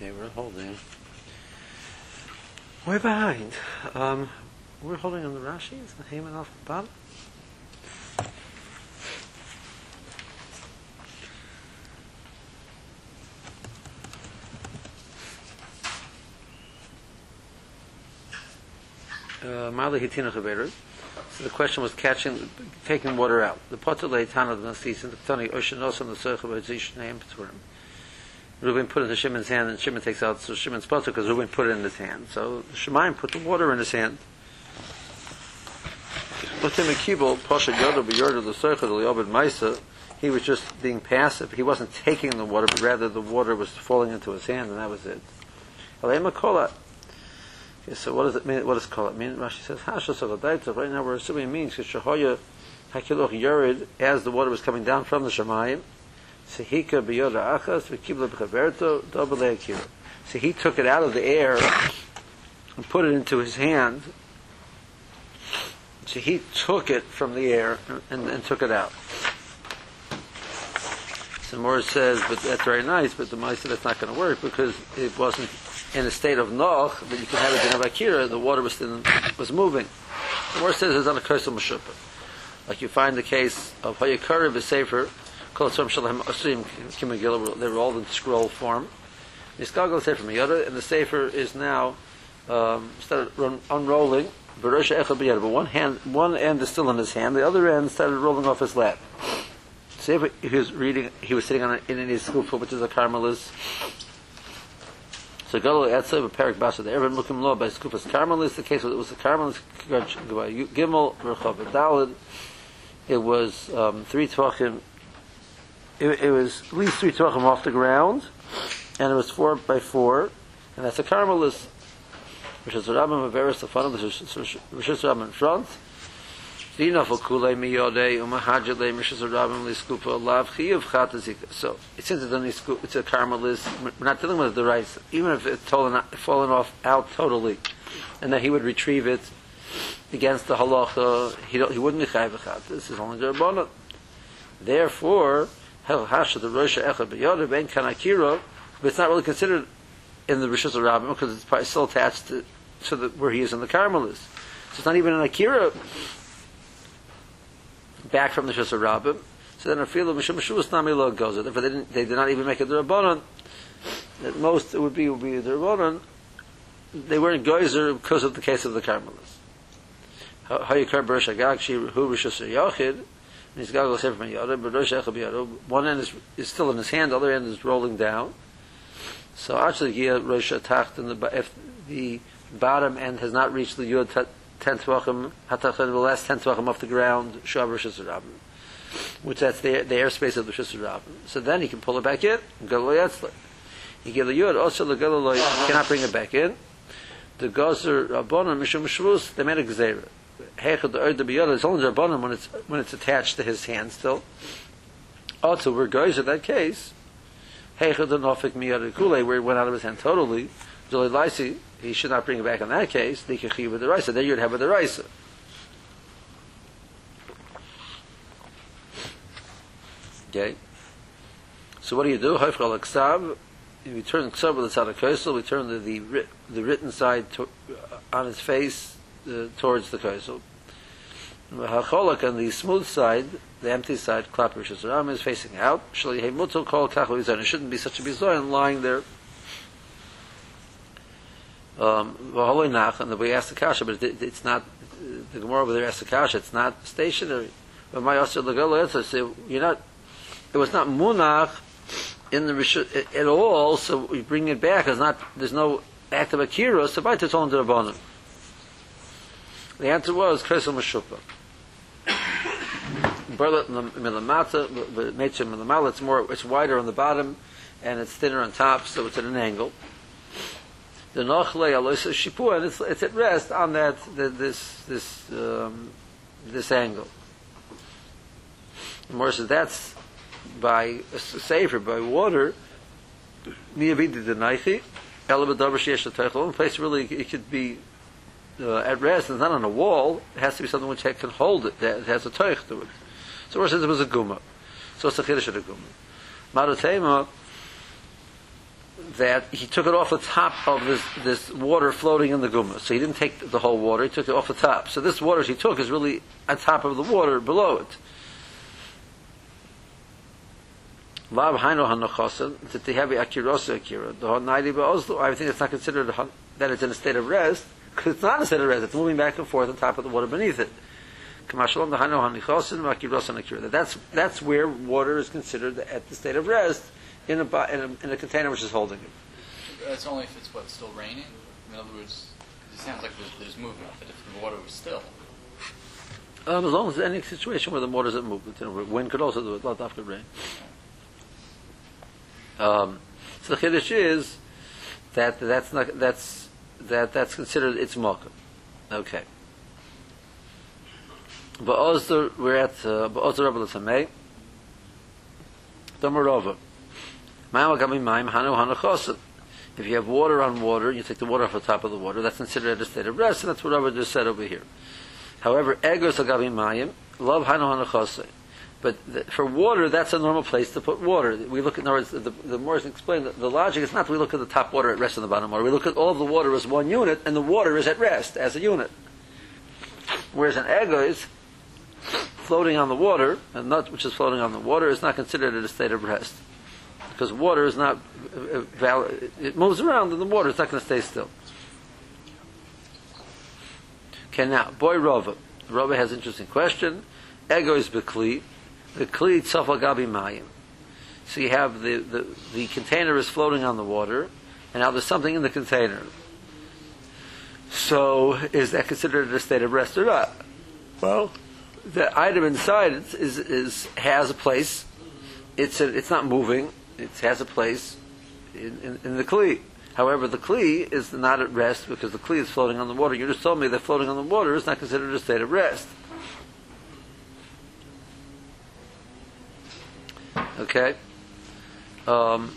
Okay, we're holding. We're behind. Um, we're holding on the Rashi. Is the Haman off the bottom? Uh, Mali Hitina Chaveru. So the question was catching, taking water out. The potter leitana of the nasis and the tani oshanos and the socha b'zish name pturim. Reuben put it in Shimon's hand, and Shimon takes out so Shimon's potter because Reuben put it in his hand. So Shemaim put the water in his hand. But him a kibble, pasha yoda b'yorda the socha the liobed maisa. He was just being passive. He wasn't taking the water, but rather the water was falling into his hand, and that was it. Alema kola. Okay, so what does it mean? What does it mean? Rashi says, Hashas of Right now we're assuming it means Shahoya Hakiloch Yorid as the water was coming down from the Shemayim. So he took it out of the air and put it into his hand. So he took it from the air and, and took it out. So Morris says, but that's very nice, but the Maisa that's not going to work because it wasn't in a state of noch that you can have it in Akira, the water was was moving. The Morris says it's on a of Meshupah. Like you find the case of Hayakari B'Sefer, They were all in scroll form. And the Sefer is now um, started unrolling. But one hand, one end is still in his hand, the other end started rolling off his lap. Sefer, he was reading, he was sitting on a, in his skufa, which is a Carmelis. So Galo Etzev, a Perik Basha, the Evan Mukim Law by Skupas Carmelis, the case it was the Carmelis, Gimel, Rechav, Dalid, it was um, three tvachim. It, it, was at least three tvachim off the ground, and it was four by four, and that's a Carmelis. Rosh Hashanah Averis the front of the Rosh Hashanah in front. Lav chiyav chatazika. So since it's only it's a Carmelis, we're not dealing with the rice, even if it's fallen fallen off out totally, and that he would retrieve it against the halacha, he, he wouldn't be chayv This is only the rabbanon. Therefore, hel hasha the rosha echad beyodah ben kanakiro, but it's not really considered in the rishus rabbim because it's probably still attached to, to the, where he is in the Carmelis. So it's not even an akira back from the rishus rabbim. So then a feel of mishum mishus nami goes. Therefore, they didn't. They did not even make it the rabbanon. At most, it would be would be the rabbanon. They weren't goyzer because of the case of the Carmelis. Hayikar Berish Agag, she who Rishus Yachid, Rosh one end is, is still in his hand, the other end is rolling down. So actually, here Rosh Tacht, and the, if the bottom end has not reached the Yud ten tvachim, hatachan the last ten tvachim off the ground, Shav Rabbim, which that's the, the airspace of the Rishus Rabbim. So then he can pull it back in, Yetzler. He the Yud, also the Galiloi cannot bring it back in. The Gozer Rabbanon, Mishum Shvus, they made a Gzeirah hechad the the biyada is only rabbanim when it's when it's attached to his hand still. Also, we're guys in that case. Hechad the nofik miyada kule where it went out of his hand totally. Zoli laisi he should not bring it back in that case. Likachi with the raisa. Then you'd have with the raisa. Okay. So what do you do? Haifchal aksav. We turn the ksav that's out of kosel. We turn the, the the written side to, uh, on his face uh, towards the kosel. Hacholak on the smooth side, the empty side, Klapper Shizram is facing out. Shali Hemutul Kol Kachu It shouldn't be such a bizoyan lying there. Um, and we asked the kasha, but it, it's not, the Gemara over there asked the kasha, it's not stationary. But my also the say, you're not, it was not munach in the Rishut at all, so we bring it back, it's not, there's no act of akira, so by tell to the bonum. The answer was Kresel Meshupah. Berlet milamata, nature milamala, it's more, it's wider on the bottom and it's thinner on top, so it's at an angle. The nochle aloisa shipur, and it's, it's at rest on that, the, this, this, um, this angle. More says that's by safer by water. Niyavidi the naithi, elabadavar sheyesh the place really it could be uh, at rest, it's not on a wall, it has to be something which can hold it, that has a toich to it. So Rosh says it was a guma. So it's a chiddush of a guma. Maratema, that he took it off the top of this, this water floating in the guma. So he didn't take the whole water, he took it off the top. So this water he took is really on top of the water below it. Lav haino hanachosen, that they have akirosa akira. The naidi ba'ozlu, I think it's not considered that it's in a state of rest, because it's not a state of rest, it's moving back and forth on top of the water beneath it. Kamashalom the haino hanichosen, akirosa akira. That's, that's where water is considered at the state of rest in a, in a, in a container which is holding it. That's only if it's what still raining. In other words, it sounds like there's, there's movement, but if the water was still, Um, as long as any situation where the water isn't moving, you know, wind could also do it, not after rain. Um, so the chiddush is that that's not that's that that's considered its mokum. Okay. But also we're at uh, but also Rabbi L'Tamei. Domarova. Ma'am Agami Ma'im Hanu Hanachosin. If you have water on water, you take the water off the top of the water, that's considered a state of rest, and that's what Rabbi just said over here. However, Egos Agavi Mayim, love Hanu Hanachosin. But the, for water, that's a normal place to put water. We look at, in other words, the, the more is explained, the, the logic is not that we look at the top water at rest and the bottom water. We look at all the water as one unit, and the water is at rest as a unit. Whereas an ego is floating on the water, and nut which is floating on the water is not considered in a state of rest. Because water is not uh, valid. It moves around in the water, it's not going to stay still. Okay, now, boy Rova. Rova has an interesting question. Ego is Bekli. The Kli Tzof Gabi Mayim. So you have the, the, the container is floating on the water, and now there's something in the container. So is that considered a state of rest or not? Well, the item inside is, is, is has a place. It's a, it's not moving. It has a place in, in, in the kli. However, the kli is not at rest because the kli is floating on the water. You just told me that floating on the water is not considered a state of rest. Okay. Um,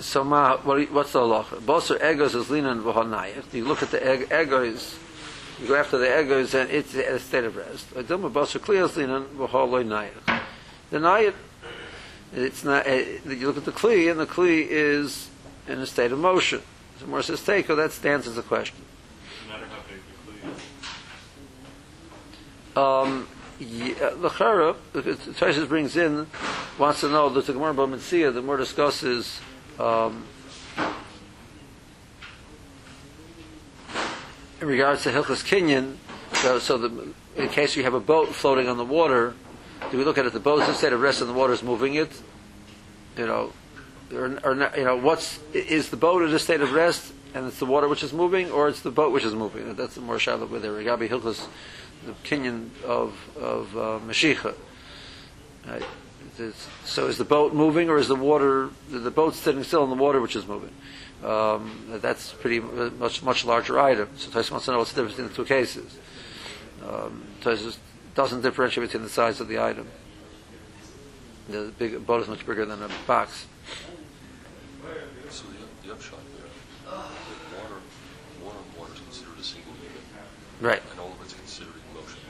so ma, what, what's the halacha? Boser egos is linan v'hanayach. You look at the egg, egos, you go after the egos, and it's a state of rest. Aduma boser kliyas linan v'haloi nayach. The nayach, it's not. Uh, you look at the kli, and the kli is in a state of motion. So more says teko. That stands as a question. No matter how big the clue is. Um, yeah, the Chara, Toshis brings in, wants to know, there's a Gemara Bamitzia, the more discusses, um, in regards to Hilchas Kinyan, so, so the, in case you have a boat floating on the water, do we look at it, the boat instead of rest in the water is moving it? You know, or, or you know, what's, is the boat in a state of rest and it's the water which is moving, or it's the boat which is moving? That's the more shallow with there. Gabi Hilchas, the Kinyan of, of uh, Mashiach. Right? So is the boat moving, or is the water, the boat sitting still in the water which is moving? Um, that's pretty uh, much much larger item. So Tyson wants to know what's the difference in the two cases. Um, doesn't differentiate between the size of the item. The big boat is much bigger than a box. So the, the upshot there, water, water water is considered a single unit, Right. and all of it's considered in motion,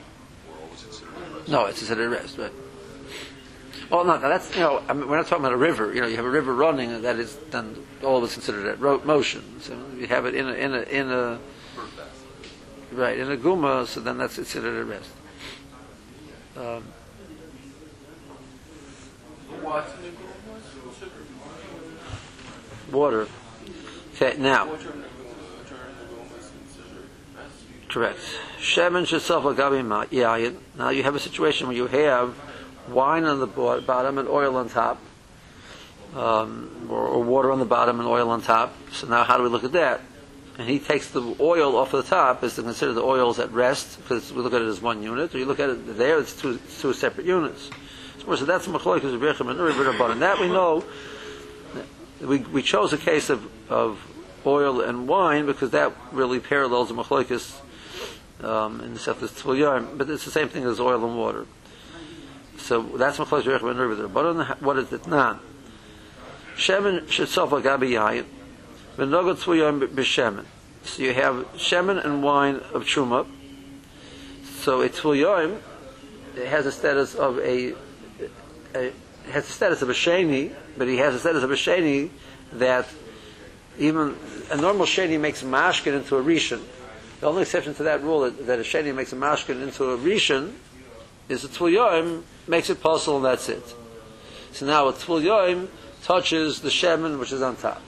or all is considered in rest. No, it's considered rest, right? Oh, no, that's you know, I mean, we're not talking about a river. You know, you have a river running, and that is then all of it's considered at ro- motion. So you have it in a in a in a right in a guma, so then that's considered at rest. Um, water. Okay, now. Correct. Lagabi ma- yayin. Now you have a situation where you have wine on the bottom and oil on top, um, or, or water on the bottom and oil on top. So now how do we look at that? And he takes the oil off the top is to consider the oils at rest because we look at it as one unit, or you look at it there, it's two, it's two separate units. So so that's machloikas of Rechem and Uri B'Rabbanan. That we know. We, we chose a case of, of oil and wine because that really parallels the machloikas um, in the Seftas Tzvul but it's the same thing as oil and water. So that's Machlois Rechem and Uri B'Rabbanan. What is it not? Shemen Shetzof Agabi Yayin. V'nogot Tzvul B'Shemen. So you have shemen and wine of truma. So a Tzvul it has a status of a, a has the status of a sheni, but he has the status of a sheni that even a normal sheni makes mashkin into a rishon. The only exception to that rule that, that a sheni makes a mashkin into a rishon is a tvul yoim makes it possible and that's it. So now a tvul yoim touches the shemen which is on top.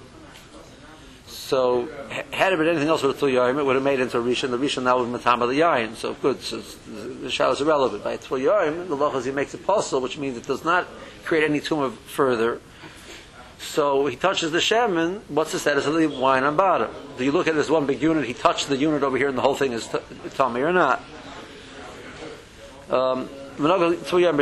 So had it been anything else with a tvul yoim, it would have made it into a rishon. The rishon now would matama the yain. So good. So the shal is irrelevant. By a tvul yoim, the lachas he makes it possible, which means it does not create any tumor further. So he touches the shemen. What's the status of the wine on bottom? Do you look at this one big unit? He touched the unit over here, and the whole thing is tummy or not? Um. The Tanakhama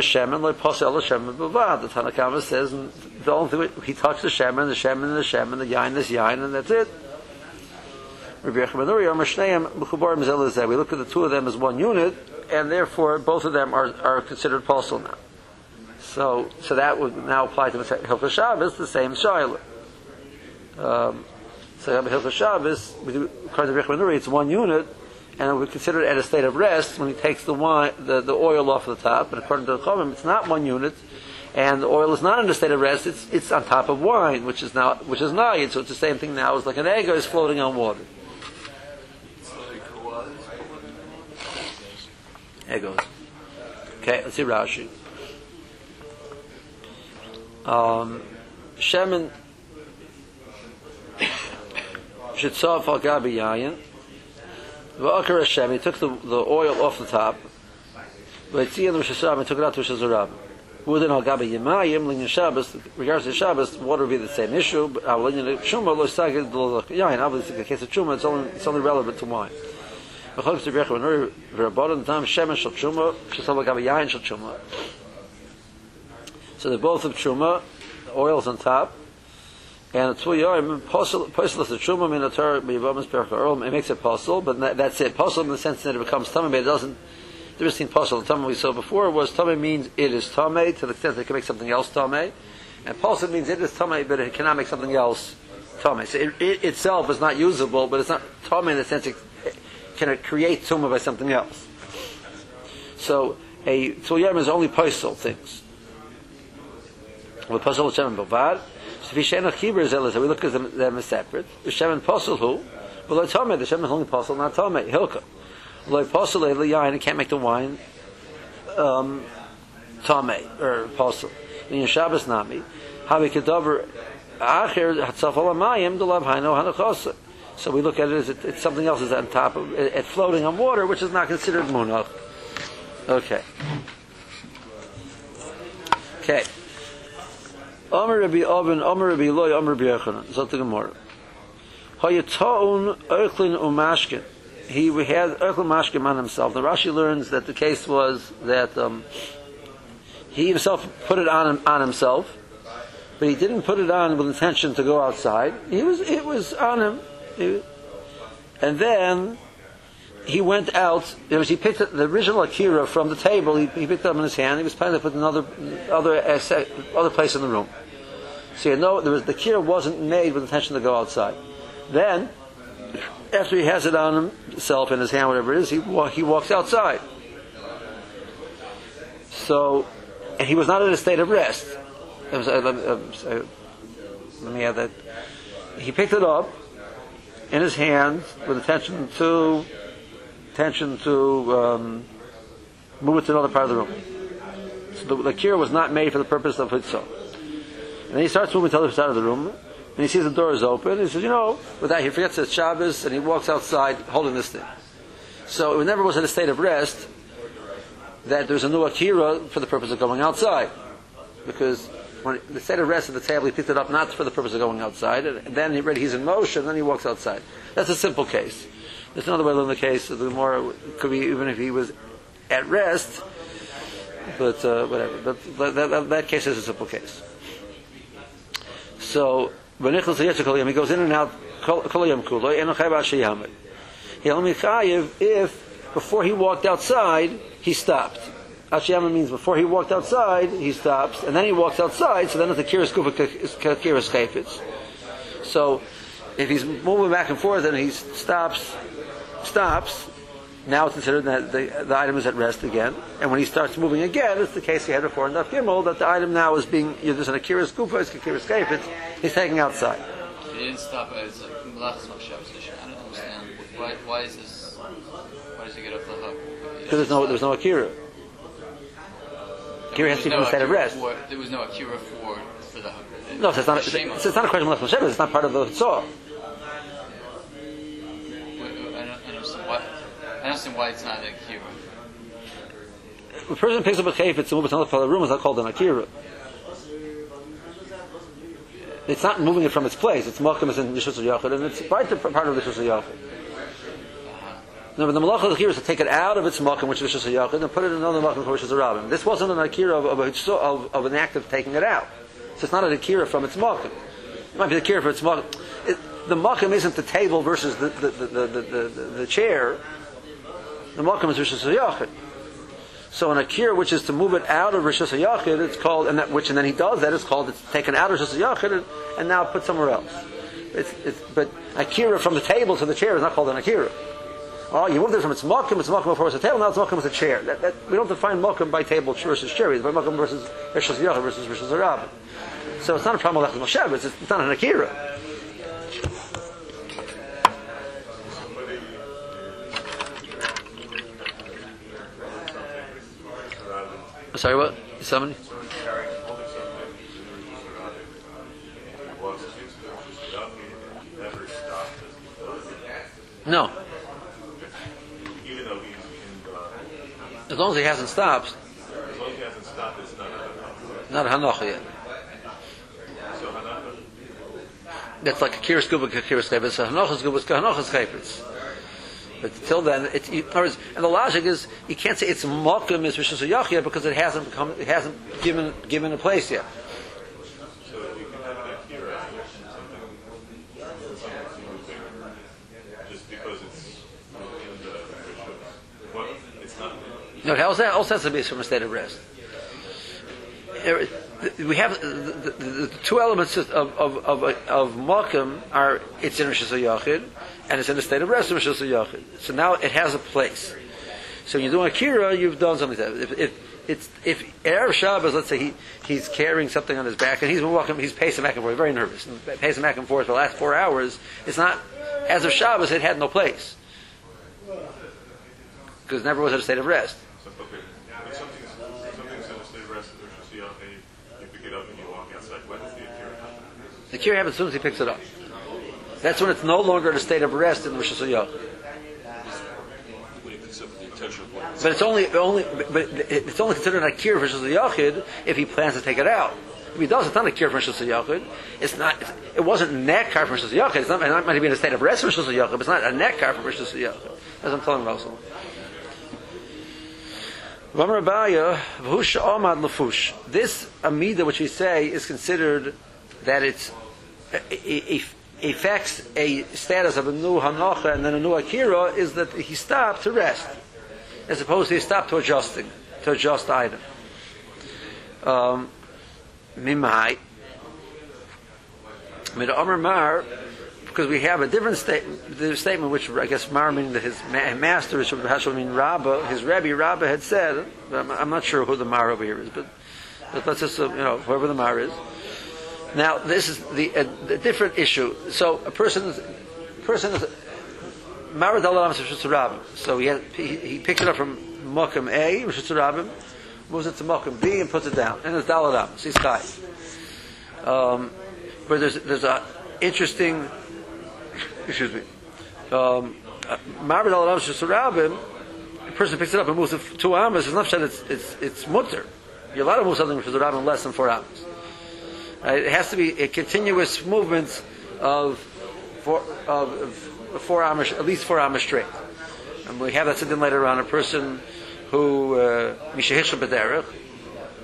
says and the only thing he touched the shemen, the shemen, the shemen, the yain is yain, and that's it. We look at the two of them as one unit, and therefore both of them are, are considered posel now. So, so that would now apply to Hilchah Shabbos, the same Shiloh. Um, so Hilchah Shabbos, according to Uri, it's one unit, and we consider it at a state of rest when he takes the wine, the, the oil off the top. But according to the Chomim, it's not one unit, and the oil is not in a state of rest. It's it's on top of wine, which is now which is nayid. So it's the same thing now. It's like an egg is floating on water. Egos. Okay, let's see Rashi. Um, Shemin Shitzav al Gabi Yayin. V'akar Hashem, he took the, the oil off the top. V'etziyah the Rishasam, he took it out to Rishasarab. Within al Gabi Yemayim, Linyan Shabbos, regards to Shabbos, water would be the same issue, but al Linyan Shuma, lo Sagid, lo Yayin, obviously in the case of Shuma, it's only, it's only relevant to wine. V'chok Rebbe Nuri, V'rabodon, Tam, Shemen Shal Shuma, Shasal al Gabi Yayin Shal Shuma. So they're both of Shuma, the oil's on top, and it's yoim posel posel the truma min atar bivamas percharom. It makes it posel, but that, that's it. Posel in the sense that it becomes tummy, but it doesn't. The difference between posel and tummy we saw before was tummy means it is tummy to the extent that it can make something else tummy, and posel means it is tummy, but it cannot make something else tummy. So it, it itself is not usable, but it's not tummy in the sense it can it create tumah by something else. So a tzul is only posel things. Well, posel shem bavad. So if Yishen Achibur is Elazar, we look at them, as separate. The Shem Posel who? Well, like Tomei, the Shem is only Posel, not Tomei, Hilka. Posel, the Yain, it can't make the wine um, Tomei, or Posel. In Shabbos Nami, Havi Kedover Acher, Hatzaf Olamayim, Dulav Haino Hanachosa. So we look at it as it, it's something else is on top of it, it floating on water, which is not considered munach. Okay. Okay. Omer Rabbi Oven, Omer Rabbi Loi, Omer Rabbi Yochanan. Zot the Gemara. Hayataun Erklin Umashkin. He had Erklin Mashkin on himself. The Rashi learns that the case was that um, he himself put it on on himself, but he didn't put it on with intention to go outside. He was it was on him, He- and then he went out. It was, he picked up the original akira from the table. He, he picked it up in his hand. He was planning to put another other other place in the room. So you know, there was, the akira wasn't made with intention to go outside. Then, after he has it on himself in his hand, whatever it is, he he walks outside. So, and he was not in a state of rest. Was, uh, let, uh, uh, let me add that. He picked it up in his hand with intention to intention to um, move it to another part of the room. So the, the cure was not made for the purpose of itself. And then he starts moving to the other side of the room, and he sees the door is open. He says, "You know," with that he forgets it's Shabbos, and he walks outside holding this thing. So it never was in a state of rest that there's a new akira for the purpose of going outside, because when the state of rest at the table, he picked it up not for the purpose of going outside, and then he read he's in motion, and then he walks outside. That's a simple case. There's another way to learn the case. The more could be even if he was at rest, but uh, whatever. But that, that, that case is a simple case. So when he goes in and out He only chayiv if before he walked outside he stopped. Ashiyama means before he walked outside he stops, and then he walks outside. So then it's a kiris kufa chayfetz. So if he's moving back and forth and he stops, stops, now it's considered that the, the item is at rest again. And when he starts moving again, it's the case he had before in Daf Gimel, that the item now is being, you know, there's an Akira Skufa, it's Akira Scape, it's, he's taking outside. He didn't stop as a Moshe position. I don't understand. Why, why is this? Why does he get off the hook? Because there's no, there's no Akira. Akira has to be in a state of rest. For, there was no Akira for, for the hook. No, so it's not, it's, Shame it's not a question of Moshe, it's not part of the Tzor. Why it's not an Akira. A person picks up a chayfetz and moves it to another part of the room, it's not called an Akira. It's not moving it from its place. It's Malkum is in Rishus Yachid, and it's part of, part of Rishus Yachid. No, but the Malach of the Akira is to take it out of its Malkum, which is Rishus Yachid, and put it in another Malkum, which is a Rabbim. This wasn't an Akira of, of, of, of an act of taking it out. So it's not an Akira from its Malkum. It might be an Akira from its Malkum. It, the Malkum isn't the table versus the, the, the, the, the, the, the chair. The Malkum is Rishus Yachid. So an akir, which is to move it out of Rishus Yachid, it's called, and that, which, and then he does that, it's called, it's taken out of Rishus Yachid and, and now put somewhere else. It's, it's, but akira from the table to the chair is not called an akira. Oh, you moved it from its makim, it's makim before it's a table, now it's makim as a chair. That, that, we don't define makim by table versus chair, we define makim versus Rishus Yachid versus Rishus Harab. So it's not a problem with Moshe, it's, it's not an akira. Sorry, what? Somebody? No. As long as he hasn't stopped, as long as he hasn't stopped, it's not a not a hanocha yet. That's like a kiris guba, kiris chayvitz. A hanochas guba, hanochas chayvitz. But till then, it's, in other words, and the logic is you can't say it's mokum is rishus yachia because it hasn't become, it hasn't given given a place yet. so you can have an Akira, something, just because it's in the. What, it's not, No, it also, has to be from a state of rest. We have the, the, the, the two elements of of of, of mokum are it's in rishus yachid and it's in a state of rest of rishus yachid. So now it has a place. So when you're doing akira, you've done something. Like that. If, if it's if Erev Shabbos, let's say he he's carrying something on his back and he's been walking, he's pacing back and forth, very nervous, and pacing back and forth for the last four hours. It's not as of Shabbos, it had no place because never was in a state of rest. so, okay, but something's, something's in a state of rest, Rishus Yachid, you pick it up and you walk outside, when does the Akira happen? The cure happens as soon as he picks it up. That's when it's no longer in a state of rest in Rosh Hashanah. The? But it's only, only, but it's only considered a cure for Rosh Hashanah if he plans to take it out. If he does, it's not a cure for Rosh Hashanah. It's not. It wasn't nekar for Rosh Hashanah. It's not. It might be in a state of rest for Rosh Hashanah, but it's not a nekar for Rosh Hashanah. As I'm telling lefush. This amida, which we say, is considered that it, affects a status of a new hanacha and then a new akira is that he stopped to rest, as opposed to he stopped to adjusting, to adjust the item. Um, Mimai. Mar, because we have a different statement, the statement which I guess Mar meaning that his ma- master is mean Rabba, his Rebbe Rabba had said, I'm, I'm not sure who the Mar over here is, but, but let's just, you know, whoever the Mar is. Now, this is the, uh, the different issue. So, a person person is, Rishus So he, had, he, he picked it up from Mokum A, Rishus moves it to Mokum B and puts it down. And it's Daladam, see sky. Um, but there's, there's a interesting, excuse me, um, Marad Alalam Rabbim, a person picks it up and moves it two amas, it's not that it's, it's, it's mutter. You're allowed to move something from the Rabbim less than four amas. Uh, it has to be a continuous movement of four, of, four amish, at least four amish straight. And we have that sitting later on a person who mishahisha b'derech,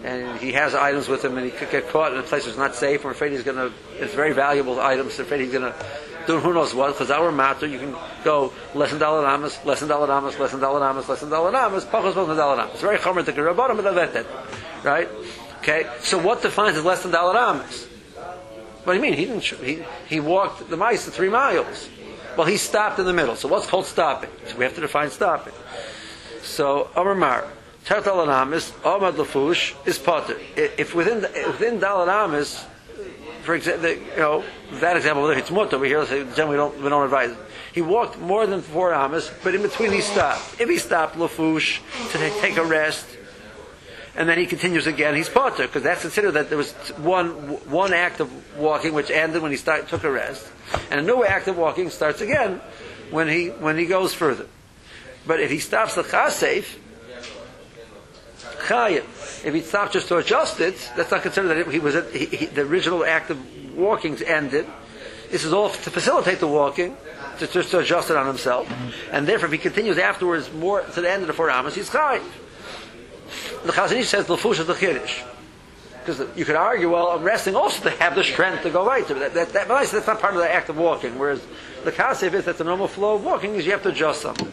and he has items with him, and he could get caught in a place that's not safe. We're afraid he's going to. It's very valuable items. We're afraid he's going to do who knows what. Because our matter, you can go less than dollar amas, less than dollar amas, less than dollar amas, less than dollar amas, pachos than dollar. It's very chomer to get but that's it, right? Okay, so what defines as less than dollar amas? What do you mean? He didn't. He he walked the mice three miles. Well, he stopped in the middle. So what's called stopping? So we have to define stopping. So Amar Mar, Tert Alanamis, Ahmad Lafush is potter. If within within Dalanamis, for example, you know that example, whether it's mutter, we here say generally we don't we don't advise. it. He walked more than four amas, but in between he stopped. If he stopped Lafush to ta- take a rest, and then he continues again, he's potter because that's considered that there was one one act of walking which ended when he start, took a rest, and a new act of walking starts again when he when he goes further. But if he stops the chasef, chayim. If he stops just to adjust it, that's not considered that he was he, he, the original act of walking ended. This is all to facilitate the walking, to just to adjust it on himself, and therefore if he continues afterwards more to the end of the four amas, he's chayim. The Chazon Ish says l'fush is the chiddush. Because you could argue, well, I'm resting also to have the strength to go right. That, that, that, but that's not part of the act of walking. Whereas the kasef is that the normal flow of walking is you have to adjust something.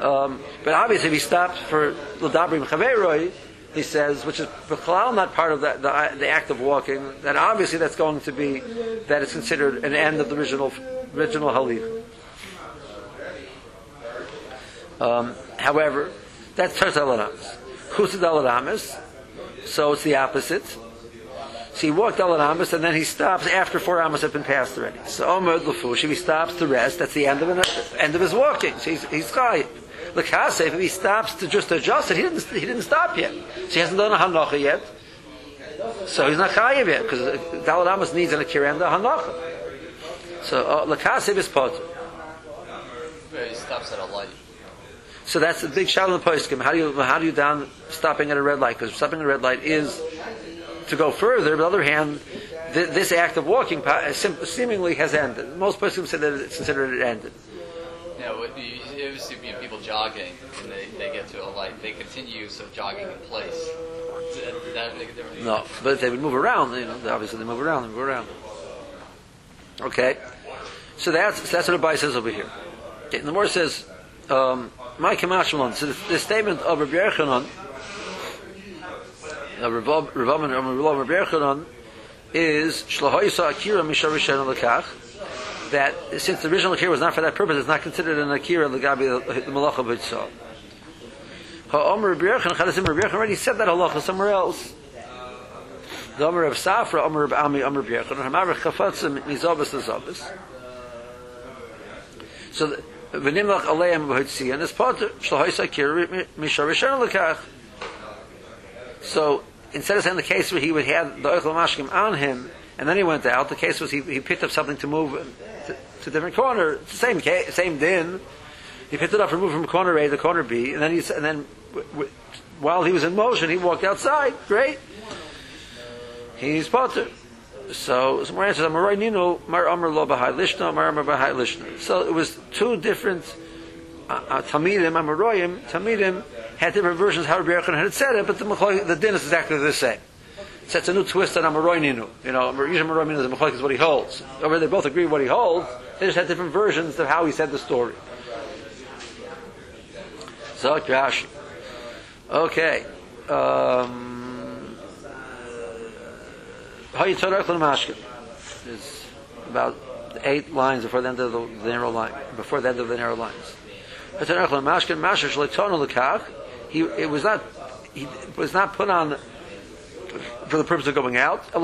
Um, but obviously, if he stops for l'dabrim chaveroi, he says, which is b'chalal not part of that, the, the act of walking, then obviously that's going to be that is considered an end of the original original halif. Um, however, that's Ters Chusad Alanamis, so it's the opposite. So he walked Alanamis and then he stops after four Amos have been passed already. So Omer Lafush, if he stops to rest, that's the end of end of his walking. So he's, he's chayiv. L'kasef, if he stops to just adjust it, he didn't, he didn't stop yet. So he hasn't done a hanacha yet. So he's not chayiv yet, because Dalad Amos needs an akira and a hanacha. So uh, L'kasef is potter. He stops at a light. So that's the big shalom poskim. How do you how do you down stopping at a red light? Because stopping at a red light is to go further. But on the other hand, th- this act of walking sim- seemingly has ended. Most poskim say that it's considered it ended. You know, what you, you see you know, people jogging and they, they get to a light, they continue of jogging in place. That, that make a difference? No, but if they would move around, you know, obviously they move around, they move around. Okay, so that's that's what the Abai says over here. Okay, and the more says, um, "My kamashmalon." So the, the statement of Rabbi Yechanan, Rav Yechanan, is shlohoysa akira misharishen lekach. That since the original akira was not for that purpose, it's not considered an akira legabi the malacha b'tzah. Ha'omer Rabbi Yechanan, Chadasim Rabbi Yechanan already said that halacha somewhere else. The Omer of Safra, Omer of Ami, Omer of Yechon, Hamar Chafatzim, Mizobas Lezobas. So, the- V'nimlach. So, instead of saying the case where he would have the Oichel Mashkim on him, and then he went out, the case was he, he picked up something to move to, to a different corner, the same case, same din. He picked it up, removed from corner A to corner B, and then he, and then w- w- while he was in motion, he walked outside. Great he's potter. So, so more answers. Amaroy Nino, Mar Amar Lo Bahai Lishna, Mar Amar Bahai Lishna. So it was two different uh, uh, Tamidim, Amaroyim, Tamidim had different versions how Rabbi had said it, but the, the din is exactly the same. So it's a new twist on Amaroy Nino. You know, usually Amaroy the Machloek is what he holds. Over they both agree what he holds, they just had different versions of how he said the story. So. Okay. Um, Is about eight lines before the end of the, the narrow line, before the end of the narrow lines. He it was not he was not put on for the purpose of going out. It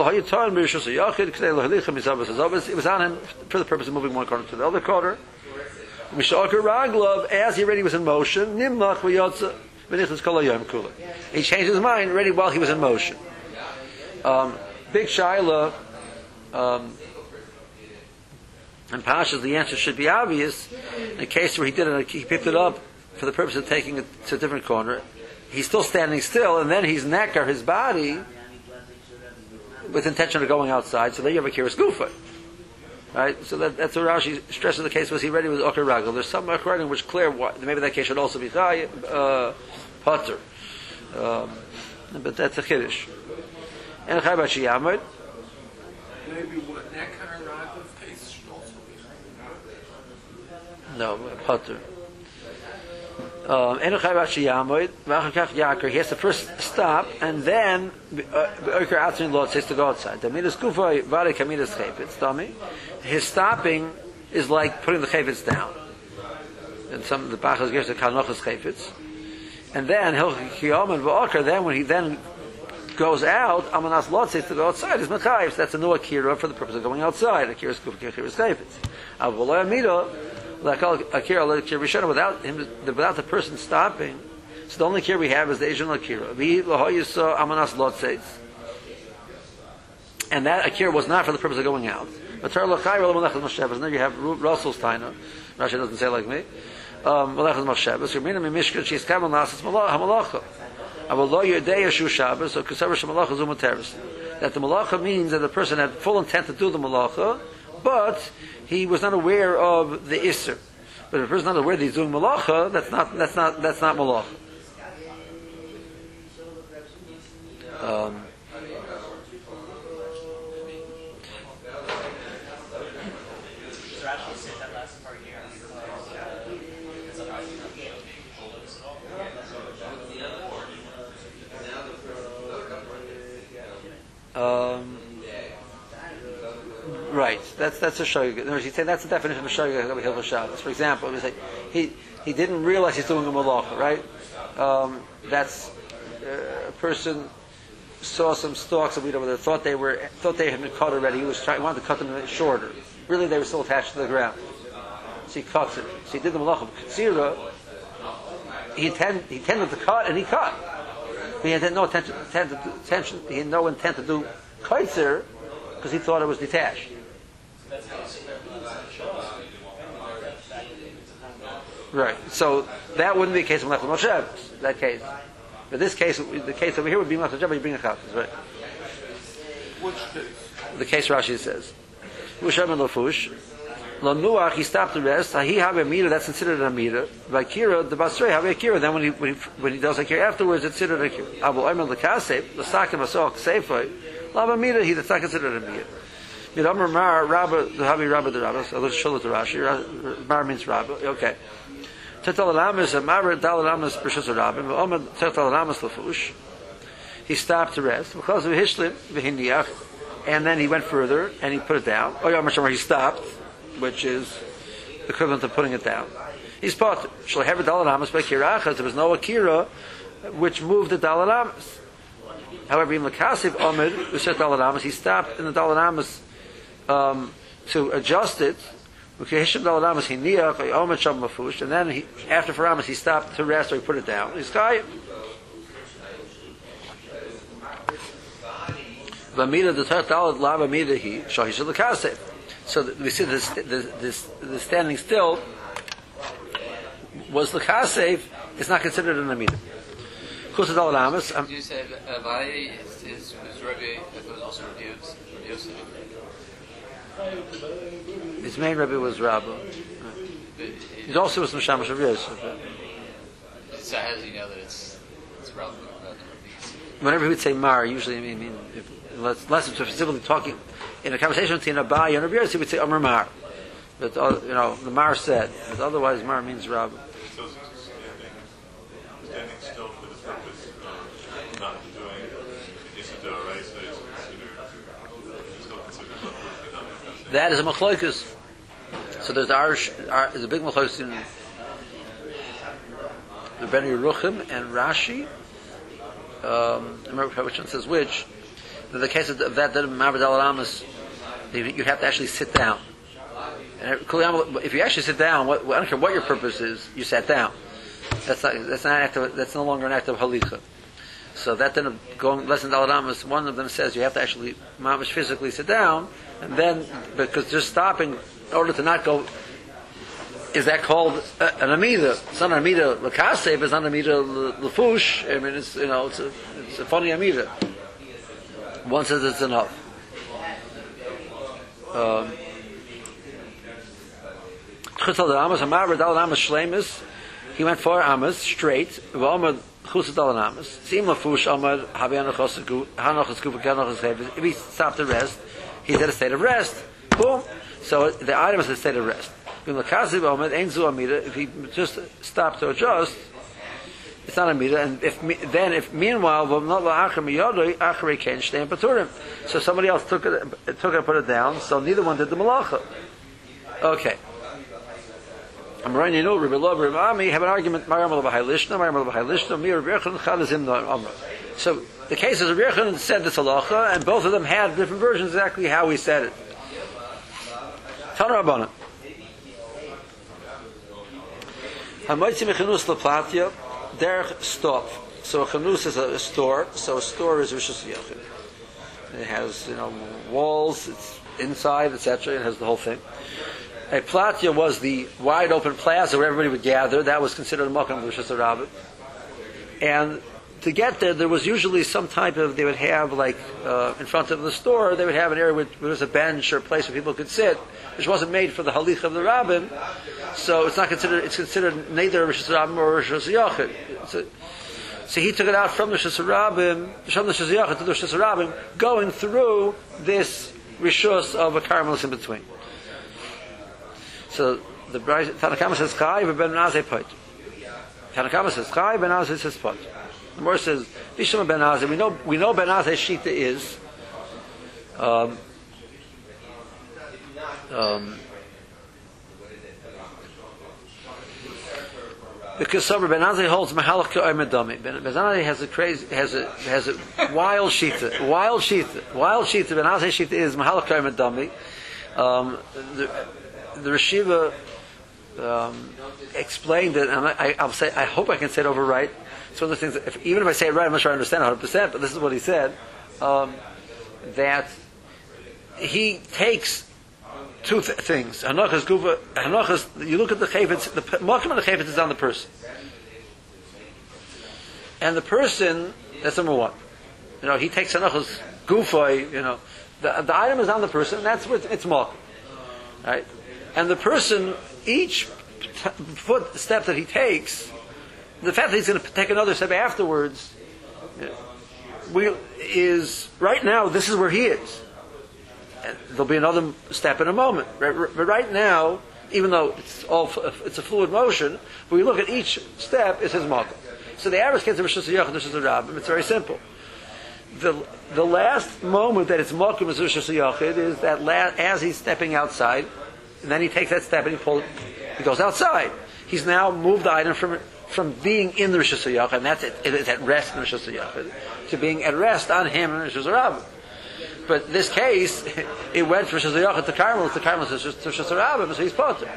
was on him for the purpose of moving one corner to the other corner. As he already was in motion. He changed his mind already while he was in motion. Um, Big Shaila, um, and Pasha's the answer should be obvious. In a case where he did it, he picked it up for the purpose of taking it to a different corner. He's still standing still, and then his neck or his body with intention of going outside. So there you have a kiris gufa. Right, so that, that's what Rashi stresses. The case was he ready with Oker Ragel. There's some according which clear what, maybe that case should also be uh, Potter, um, but that's a chiddush. And Chay Bashi Yamud. Maybe what that kind of Raglav case should also be. No, Potter. Um, Enu Chay Bashi Yamud. V'achar Kach Yakar. He has to first stop, and then uh, Oker Atzin Lot says to go outside. The midas kufa vare kamidas chaypitz. Dummy. His stopping is like putting the chayfetz down. And some of the Bachas gives the Kanochas chayfetz. And then he'll and. Then when he then goes out, amanas lotzis to go outside is mechayiv. That's a new akira for the purpose of going outside. Akira is chayfetz. Avoloy amida, like akira, like akira without him, without the person stopping. So the only akira we have is the Asian akira. Vi lahoyisa amanas lotzis. And that akira was not for the purpose of going out. But Torah lachai rolam alechas mashevas. Now you have Ru- Russell's taina. Rashi doesn't say like me. Um, alechas mashevas. She's kamal nasas hamalacha. Aval That the malacha means that the person had full intent to do the malacha, but he was not aware of the isser. But if person is not aware that he's doing malacha, that's not that's not that's not malacha. Um, Rashi said that last part here. Because otherwise you don't get it. Um, right. That's that's a shogeg. In other he'd say that's the definition of a Shabbos. For example, he he didn't realize he's doing a malacha. Right. Um, that's uh, a person saw some stalks of wheat over there. Thought they were thought they had been cut already. He was trying wanted to cut them shorter. Really, they were still attached to the ground. So he cuts it. So he did the malacha of katsira. He intend, he intended to cut, and he cut. He had no attention, attention he had no intent to do kaitzer because he thought it was detached. Right. So that wouldn't be a case of Melech Moshe. That case. But this case, the case over here would be Melech Moshe, but you bring a chatas, right? Which case? The case Rashi says. Ushem and Lafush. Lo Nuach, he stopped to rest. He have a meter, that's considered a meter. Vakira, the Basrei have a kira. Then when he, when he, when he does a kira afterwards, it's considered a kira. Abu Omer Lekasef, the Sakim Asok Seifai, Lava meter, he, that's not considered a meter. Midomer Mar, Rabba, the Habi Rabba the Rabba, so let's show to Rashi. Mar means Rabba, okay. Tetal Alamas, a Mar Dal Alamas, Precious Rabba, Omer Tetal Alamas Lafush. He stopped to rest. Because of Hishlim, V'hindiach, and then he went further and he put it down. Oh, yeah, Mashamar, he stopped, which is equivalent to putting it down. He's part a dalaramas by kirachas. There was no akira which moved the dalaramas. However, in Makasiv Omer, who said dalaramas, he stopped in the dalaramas um, to adjust it. And then he, after Faramas he stopped to rest or he put it down. He's kayim. Vamida the third dalad lava mida he shahish lekasef. So we see this, this, this, the standing still was the kasef. It's not considered an amida. Kusa dalad amas. um, You said Avai is, is, is Rabbi, was also Rabbi Yosef. His main rabbi was Rabbi. He also was Mishamash of Yosef. So how does he know that it's, it's Rabbi Whenever he would say Mar, usually I mean, I mean if, unless, unless it's specifically talking in a conversation between Abai and Rabbi he would say Amar Mar. But uh, you know, the Mar said, but otherwise Mar means not That is a machloikus. So there's the Irish, there's a big machloikus in the Ben Yeruchim and Rashi. Um, I remember which one says which. The case of that, that Maved Alaramas, you'd have to actually sit down. And if you actually sit down, what, I don't care what your purpose is, you sat down. That's not, that's not that's no longer an act of halicha. So that then going less than Dalaramas, one of them says you have to actually mamish physically sit down, and then because just stopping in order to not go. Is that called uh, an amida? It's not an amida lakasev. It's not an amida lefush. I mean, it's you know, it's a it's a funny amida. One says it's enough. Um. He went four Amos straight. If he stopped to rest, he's at a state of rest. Boom. So the item is a state of rest. If he just stopped to adjust, it's not a mira. And if then, if meanwhile. So somebody else took it, took it, put it down. So neither one did the malacha. Okay. I'm running, know, Rabbi Lov, Rabbi Ami have an argument. So the case is Rabbi said this halacha, and both of them had different versions exactly how he said it. Tana Rabbana. Hamoitzi mechanus laplatya, derech stop. So a chanus is a, a store, so a store is Rishus Yechon. It has, you know, walls, it's inside, etc. It has the whole thing. A platya was the wide open plaza where everybody would gather. That was considered a makam Rishus Rabbim. And to get there, there was usually some type of, they would have like, uh, in front of the store, they would have an area where there was a bench or a place where people could sit, which wasn't made for the halich of the rabbin. So it's not considered, it's considered neither Rishus Rabbim or Rishus Yachid. So, he took it out from the Rishus Rabbim, from the Rishus Yachid to the Rishus Rabbim, going through this Rishus of a Carmelis in between. So the Tanna Kamma says, Chai ben Azai Poit. Tanna Kamma says, Chai ben Azai says Poit. The Mor says, Bishma ben Azai, we know, we know ben Azai Shita is, um, um, because Sabra Ben Azai holds Mahalach Medami. Ben Azai has a crazy, has a has a wild shita, wild shita, wild shita. Ben Azai shita is Mahalach Medami. Um, the the Rashiva um, explained it, and I, I, say, I hope I can say it over right. It's one of the things. If, even if I say it right, I'm not sure I understand 100. percent But this is what he said: um, that he takes two th- things. Hanachas guva. Hanachas. You look at the chayvitz. The makam of the chayvitz is on the person, and the person. That's number one. You know, he takes hanachas gufa. You know, the, the item is on the person. And that's what it's makam. Right, and the person each foot step that he takes, the fact that he's going to take another step afterwards, we is right now. This is where he is there'll be another step in a moment. But right now, even though it's all uh, it's a fluid motion, we look at each step, it's his makom. So the average case of Rishus Yachid, Rishus Rabbim, it's very simple. The the last moment that it's makom is Rishus Yachid is that la- as he's stepping outside, and then he takes that step and he pulls, he goes outside. He's now moved the item from from being in the Rishus Yachid, and that's it, it is at rest in Rishus Yachid, to being at rest on him in Rishus Rabbim. But this case, it went from Shazayach to Carmel to Carmel to Shazarabim, so he's potter.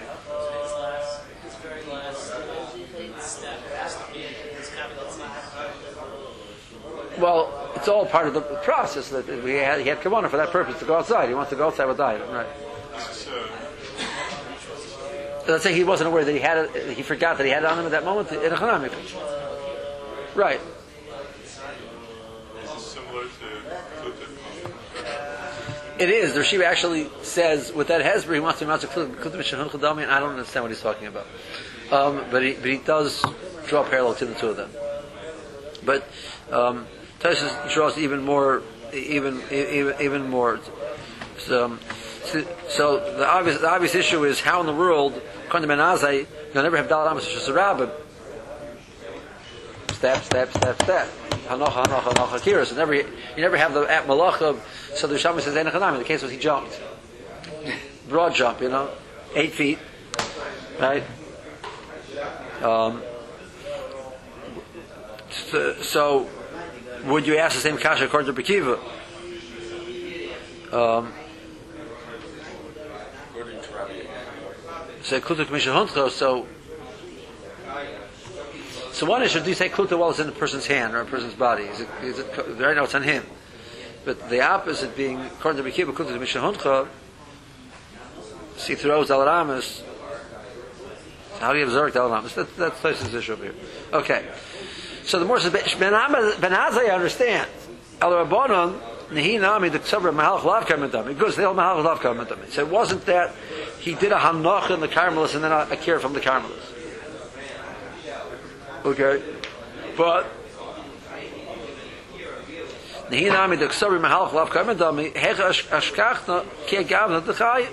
Well, it's all part of the process that we had, he had Kavana for that purpose to go outside. He wants to go outside with diet, right? Let's say he wasn't aware that he had it, he forgot that he had it on him at that moment in a. Right. It is. The Rashiva actually says with that Hezbollah, he wants to match and I don't understand what he's talking about. Um, but, he, but he does draw a parallel to the two of them. But um, Tosis draws even more, even even, even more. So, so, the obvious the obvious issue is how in the world Kondam Azai you'll never have Daled Amos Shasarabim. Step, step, step, step. Hanocha, hanocha, hanocha, kiras. And never, you never have the at malacha. So the Shama says Enochanami. The case was he jumped, broad jump, you know, eight feet, right? Um, so, so, would you ask the same kasha according to Bekiva? Um, so so one issue, do you say kluta while it's in a person's hand or a person's body? Is it, is it, right now it's on him. But the opposite being, according to Bekiba, kluta to Mishahuncha, see throws al ramas. So how do you observe al ramas? That, that's the issue over here. Okay. So the more says, Ben Azai understands. Al Rabbanon, Nehi Nami, the Tzabra Mahalach Lav Karmadami. Because they all Mahalach Lav Karmadami. So it wasn't that he did a Hanach in the Carmelis and then a, a care from the Carmelis. Gavna but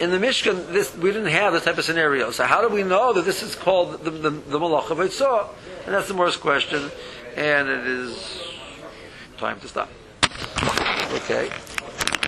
in the Mishkan, this, we didn't have this type of scenario. So how do we know that this is called the, the, the Malach of? And that's the worst question. And it is time to stop. Okay.